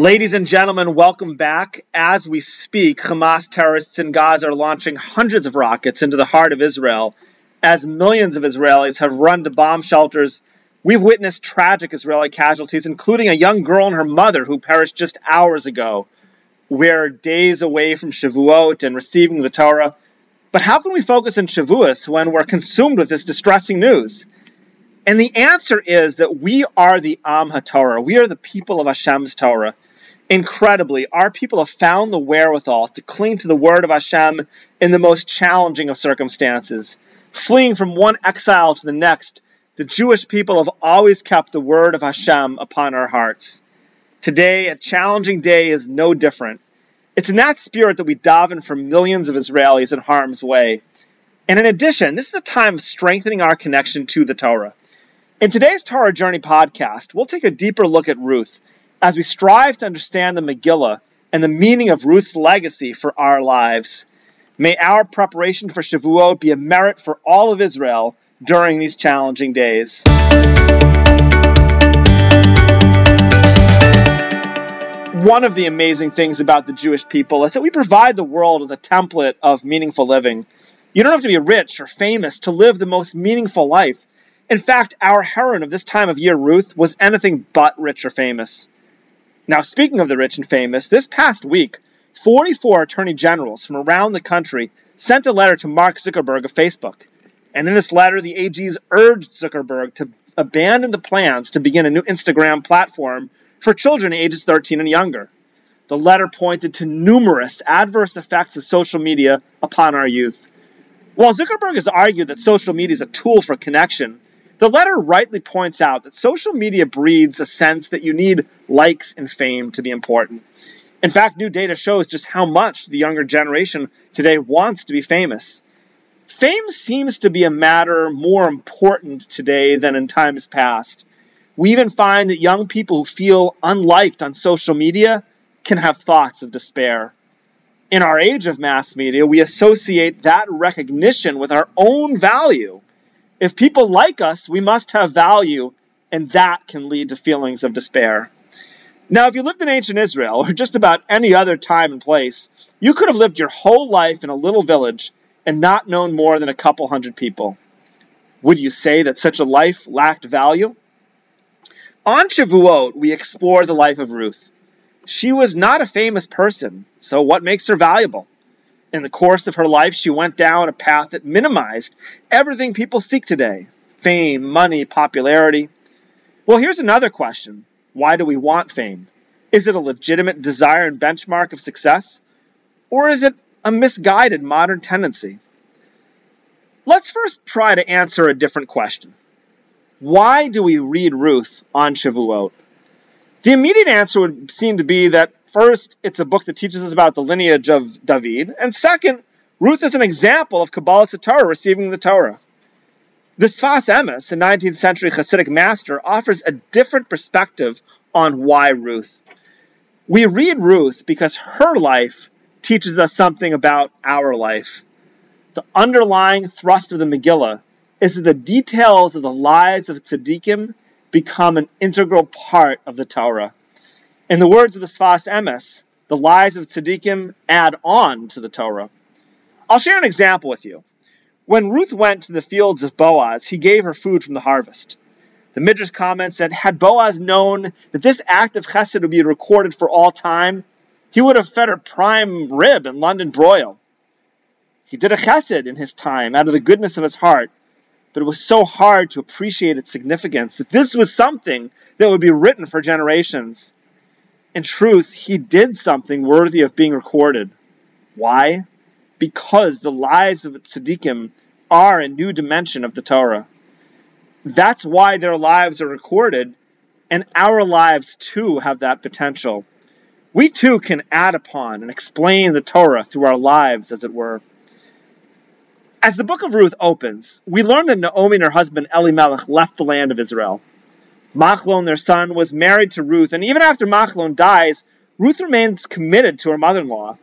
Ladies and gentlemen, welcome back. As we speak, Hamas terrorists in Gaza are launching hundreds of rockets into the heart of Israel. As millions of Israelis have run to bomb shelters, we've witnessed tragic Israeli casualties, including a young girl and her mother who perished just hours ago. We're days away from Shavuot and receiving the Torah. But how can we focus on Shavuos when we're consumed with this distressing news? And the answer is that we are the Am HaTorah. We are the people of Hashem's Torah. Incredibly, our people have found the wherewithal to cling to the word of Hashem in the most challenging of circumstances. Fleeing from one exile to the next, the Jewish people have always kept the word of Hashem upon our hearts. Today, a challenging day is no different. It's in that spirit that we daven for millions of Israelis in harm's way. And in addition, this is a time of strengthening our connection to the Torah. In today's Torah Journey podcast, we'll take a deeper look at Ruth as we strive to understand the Megillah and the meaning of Ruth's legacy for our lives. May our preparation for Shavuot be a merit for all of Israel during these challenging days. One of the amazing things about the Jewish people is that we provide the world with a template of meaningful living. You don't have to be rich or famous to live the most meaningful life. In fact, our heroine of this time of year, Ruth, was anything but rich or famous. Now, speaking of the rich and famous, this past week, 44 attorney generals from around the country sent a letter to Mark Zuckerberg of Facebook. And in this letter, the AGs urged Zuckerberg to abandon the plans to begin a new Instagram platform for children ages 13 and younger. The letter pointed to numerous adverse effects of social media upon our youth. While Zuckerberg has argued that social media is a tool for connection, the letter rightly points out that social media breeds a sense that you need likes and fame to be important. In fact, new data shows just how much the younger generation today wants to be famous. Fame seems to be a matter more important today than in times past. We even find that young people who feel unliked on social media can have thoughts of despair. In our age of mass media, we associate that recognition with our own value if people like us, we must have value, and that can lead to feelings of despair. Now, if you lived in ancient Israel, or just about any other time and place, you could have lived your whole life in a little village and not known more than a couple hundred people. Would you say that such a life lacked value? On Shavuot, we explore the life of Ruth. She was not a famous person, so what makes her valuable? In the course of her life, she went down a path that minimized everything people seek today fame, money, popularity. Well, here's another question Why do we want fame? Is it a legitimate desire and benchmark of success? Or is it a misguided modern tendency? Let's first try to answer a different question. Why do we read Ruth on Shavuot? The immediate answer would seem to be that First, it's a book that teaches us about the lineage of David. And second, Ruth is an example of Kabbalah Torah receiving the Torah. The Sfas Emes, a 19th century Hasidic master, offers a different perspective on why Ruth. We read Ruth because her life teaches us something about our life. The underlying thrust of the Megillah is that the details of the lives of tzaddikim become an integral part of the Torah. In the words of the Sfas Emes, the lies of tzaddikim add on to the Torah. I'll share an example with you. When Ruth went to the fields of Boaz, he gave her food from the harvest. The Midrash comments that had Boaz known that this act of chesed would be recorded for all time, he would have fed her prime rib and London broil. He did a chesed in his time out of the goodness of his heart, but it was so hard to appreciate its significance that this was something that would be written for generations. In truth, he did something worthy of being recorded. Why? Because the lives of tzaddikim are a new dimension of the Torah. That's why their lives are recorded, and our lives too have that potential. we too can add upon and explain the Torah through our lives, as it were. As the book of Ruth opens, we learn that Naomi and her husband Elimelech left the land of Israel. Machlon, their son, was married to Ruth, and even after Machlon dies, Ruth remains committed to her mother in law.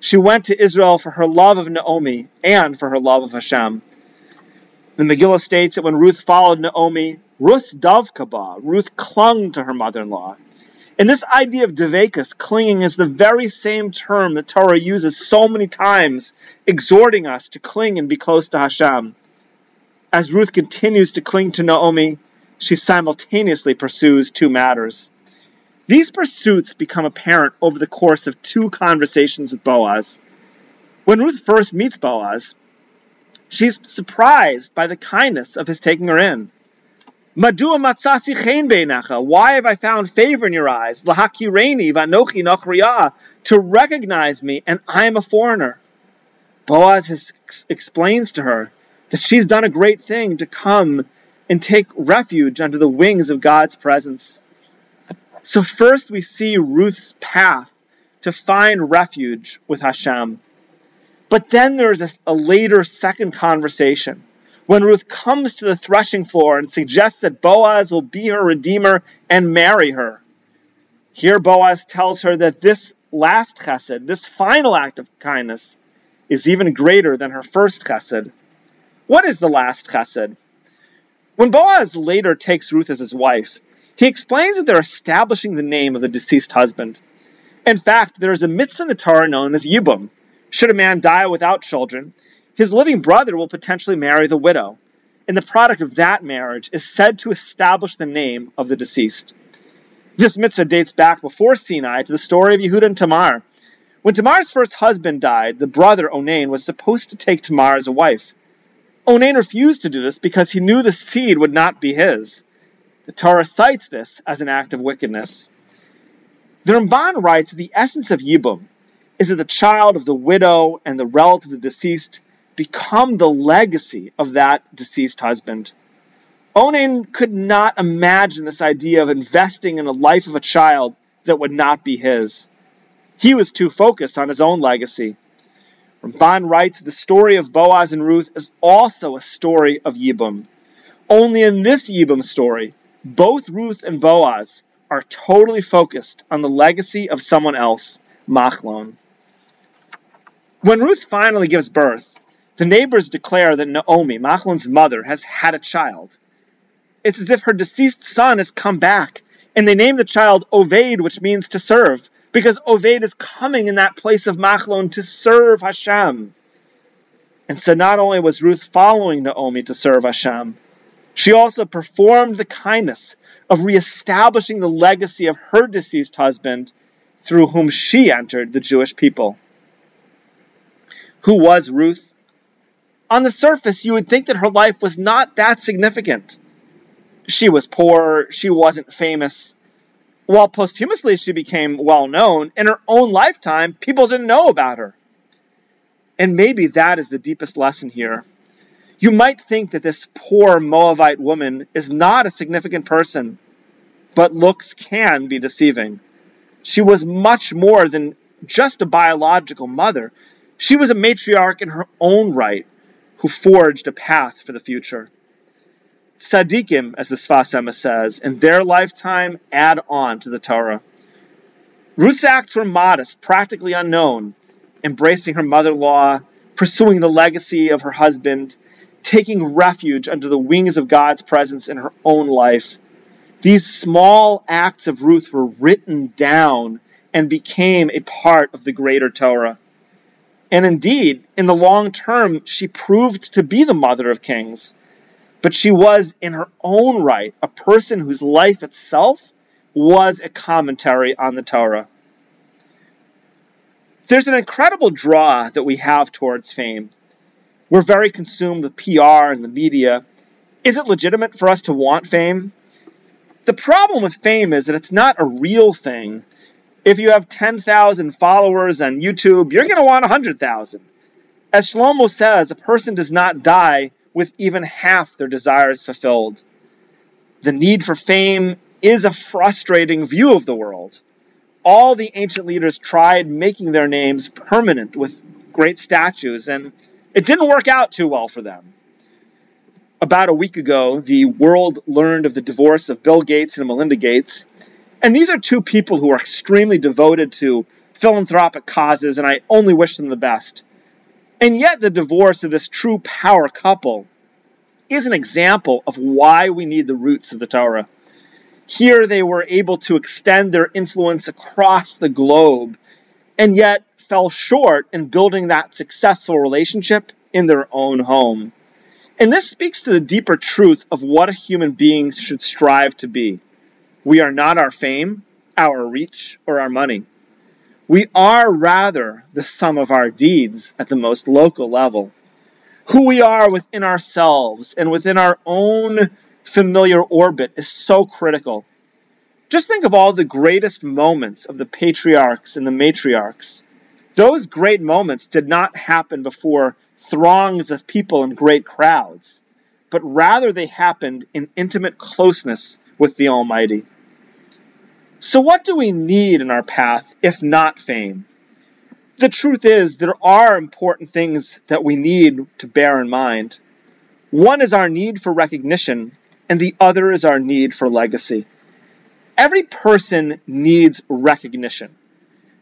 She went to Israel for her love of Naomi and for her love of Hashem. The Megillah states that when Ruth followed Naomi, Ruth Dovkaba, Ruth clung to her mother in law. And this idea of devekus, clinging, is the very same term that Torah uses so many times, exhorting us to cling and be close to Hashem. As Ruth continues to cling to Naomi, she simultaneously pursues two matters. These pursuits become apparent over the course of two conversations with Boaz. When Ruth first meets Boaz, she's surprised by the kindness of his taking her in. Madua matzasi. Why have I found favor in your eyes? Lahakireni vanochi nochriya. To recognize me, and I am a foreigner. Boaz has, explains to her that she's done a great thing to come and take refuge under the wings of God's presence. So first we see Ruth's path to find refuge with Hashem. But then there's a, a later second conversation when Ruth comes to the threshing floor and suggests that Boaz will be her redeemer and marry her. Here, Boaz tells her that this last chesed, this final act of kindness, is even greater than her first chesed. What is the last chesed? When Boaz later takes Ruth as his wife, he explains that they're establishing the name of the deceased husband. In fact, there is a mitzvah in the Torah known as Yibum. Should a man die without children, his living brother will potentially marry the widow, and the product of that marriage is said to establish the name of the deceased. This mitzvah dates back before Sinai to the story of Yehuda and Tamar. When Tamar's first husband died, the brother Onan was supposed to take Tamar as a wife. Onan refused to do this because he knew the seed would not be his. The Torah cites this as an act of wickedness. The Ramban writes that the essence of Yibum is that the child of the widow and the relative of the deceased become the legacy of that deceased husband. Onan could not imagine this idea of investing in the life of a child that would not be his. He was too focused on his own legacy. Ramban writes the story of Boaz and Ruth is also a story of Yibum. Only in this Yibum story, both Ruth and Boaz are totally focused on the legacy of someone else, Machlon. When Ruth finally gives birth, the neighbors declare that Naomi, Machlon's mother, has had a child. It's as if her deceased son has come back, and they name the child Oved, which means to serve, because Oved is coming in that place of Machlon to serve Hashem. And so not only was Ruth following Naomi to serve Hashem, she also performed the kindness of reestablishing the legacy of her deceased husband through whom she entered the Jewish people. Who was Ruth? on the surface, you would think that her life was not that significant. She was poor, she wasn't famous. While posthumously she became well known, in her own lifetime, people didn't know about her. And maybe that is the deepest lesson here. You might think that this poor Moabite woman is not a significant person, but looks can be deceiving. She was much more than just a biological mother. She was a matriarch in her own right, who forged a path for the future. Tzaddikim, as the Sfas Emes says, in their lifetime add on to the Torah. Ruth's acts were modest, practically unknown, embracing her mother in law, pursuing the legacy of her husband, taking refuge under the wings of God's presence in her own life. These small acts of Ruth were written down and became a part of the greater Torah. And indeed, in the long term, she proved to be the mother of kings. But she was, in her own right, a person whose life itself was a commentary on the Torah. There's an incredible draw that we have towards fame. We're very consumed with PR and the media. Is it legitimate for us to want fame? The problem with fame is that it's not a real thing if you have 10,000 followers on YouTube, you're going to want 100,000. As Shlomo says, a person does not die with even half their desires fulfilled. The need for fame is a frustrating view of the world. all the ancient leaders tried making their names permanent with great statues, and it didn't work out too well for them. About a week ago, the world learned of the divorce of Bill Gates and Melinda Gates, and these are two people who are extremely devoted to philanthropic causes, and I only wish them the best. And yet, the divorce of this true power couple is an example of why we need the roots of the Torah. Here, they were able to extend their influence across the globe, and yet fell short in building that successful relationship in their own home. And this speaks to the deeper truth of what a human being should strive to be. We are not our fame, our reach, or our money. We are rather the sum of our deeds at the most local level. Who we are within ourselves and within our own familiar orbit is so critical. Just think of all the greatest moments of the patriarchs and the matriarchs. Those great moments did not happen before throngs of people and great crowds, but rather they happened in intimate closeness with the Almighty. So, what do we need in our path if not fame? The truth is, there are important things that we need to bear in mind. One is our need for recognition, and the other is our need for legacy. Every person needs recognition.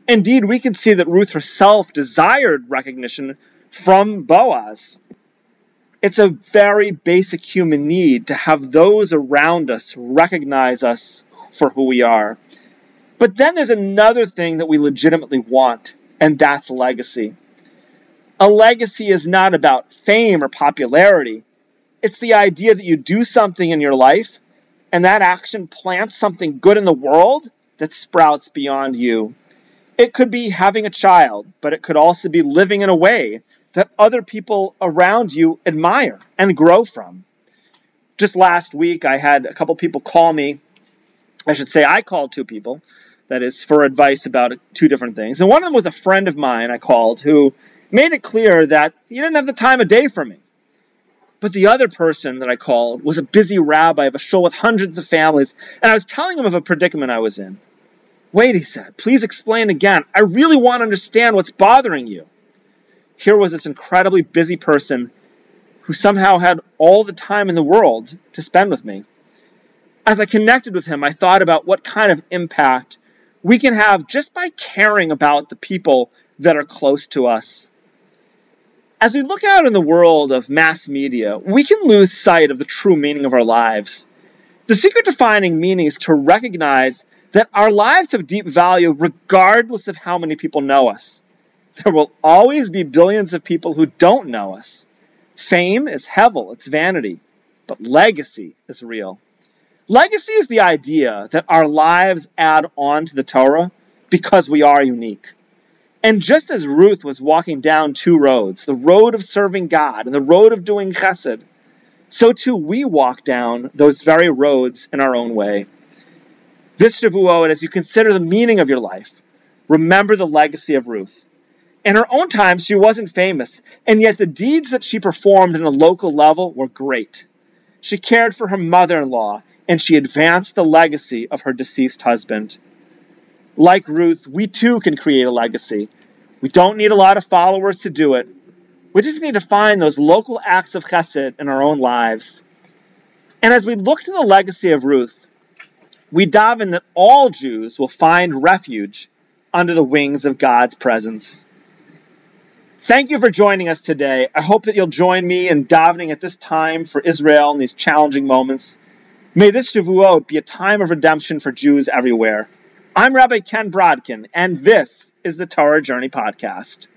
Indeed, we can see that Ruth herself desired recognition from Boaz. It's a very basic human need to have those around us recognize us for who we are. But then there's another thing that we legitimately want, and that's legacy. A legacy is not about fame or popularity. It's the idea that you do something in your life, and that action plants something good in the world that sprouts beyond you. It could be having a child, but it could also be living in a way that other people around you admire and grow from. Just last week, I had a couple people call me. I should say, I called two people that is for advice about two different things. And one of them was a friend of mine I called who made it clear that he didn't have the time of day for me. But the other person that I called was a busy rabbi of a shul with hundreds of families, and I was telling him of a predicament I was in. Wait, he said, please explain again. I really want to understand what's bothering you. Here was this incredibly busy person who somehow had all the time in the world to spend with me. As I connected with him, I thought about what kind of impact we can have just by caring about the people that are close to us. As we look out in the world of mass media, we can lose sight of the true meaning of our lives. The secret to finding meaning is to recognize that our lives have deep value regardless of how many people know us. There will always be billions of people who don't know us. Fame is hevel, it's vanity, but legacy is real. Legacy is the idea that our lives add on to the Torah because we are unique. And just as Ruth was walking down two roads, the road of serving God and the road of doing chesed, so too we walk down those very roads in our own way. This Shavuot, as you consider the meaning of your life, remember the legacy of Ruth. In her own time, she wasn't famous, and yet the deeds that she performed in a local level were great. She cared for her mother in law and she advanced the legacy of her deceased husband. Like Ruth, we too can create a legacy. We don't need a lot of followers to do it. We just need to find those local acts of chesed in our own lives. And as we look to the legacy of Ruth, we daven that all Jews will find refuge under the wings of God's presence. Thank you for joining us today. I hope that you'll join me in davening at this time for Israel in these challenging moments. May this Shavuot be a time of redemption for Jews everywhere. I'm Rabbi Ken Brodkin, and this is the Torah Journey Podcast.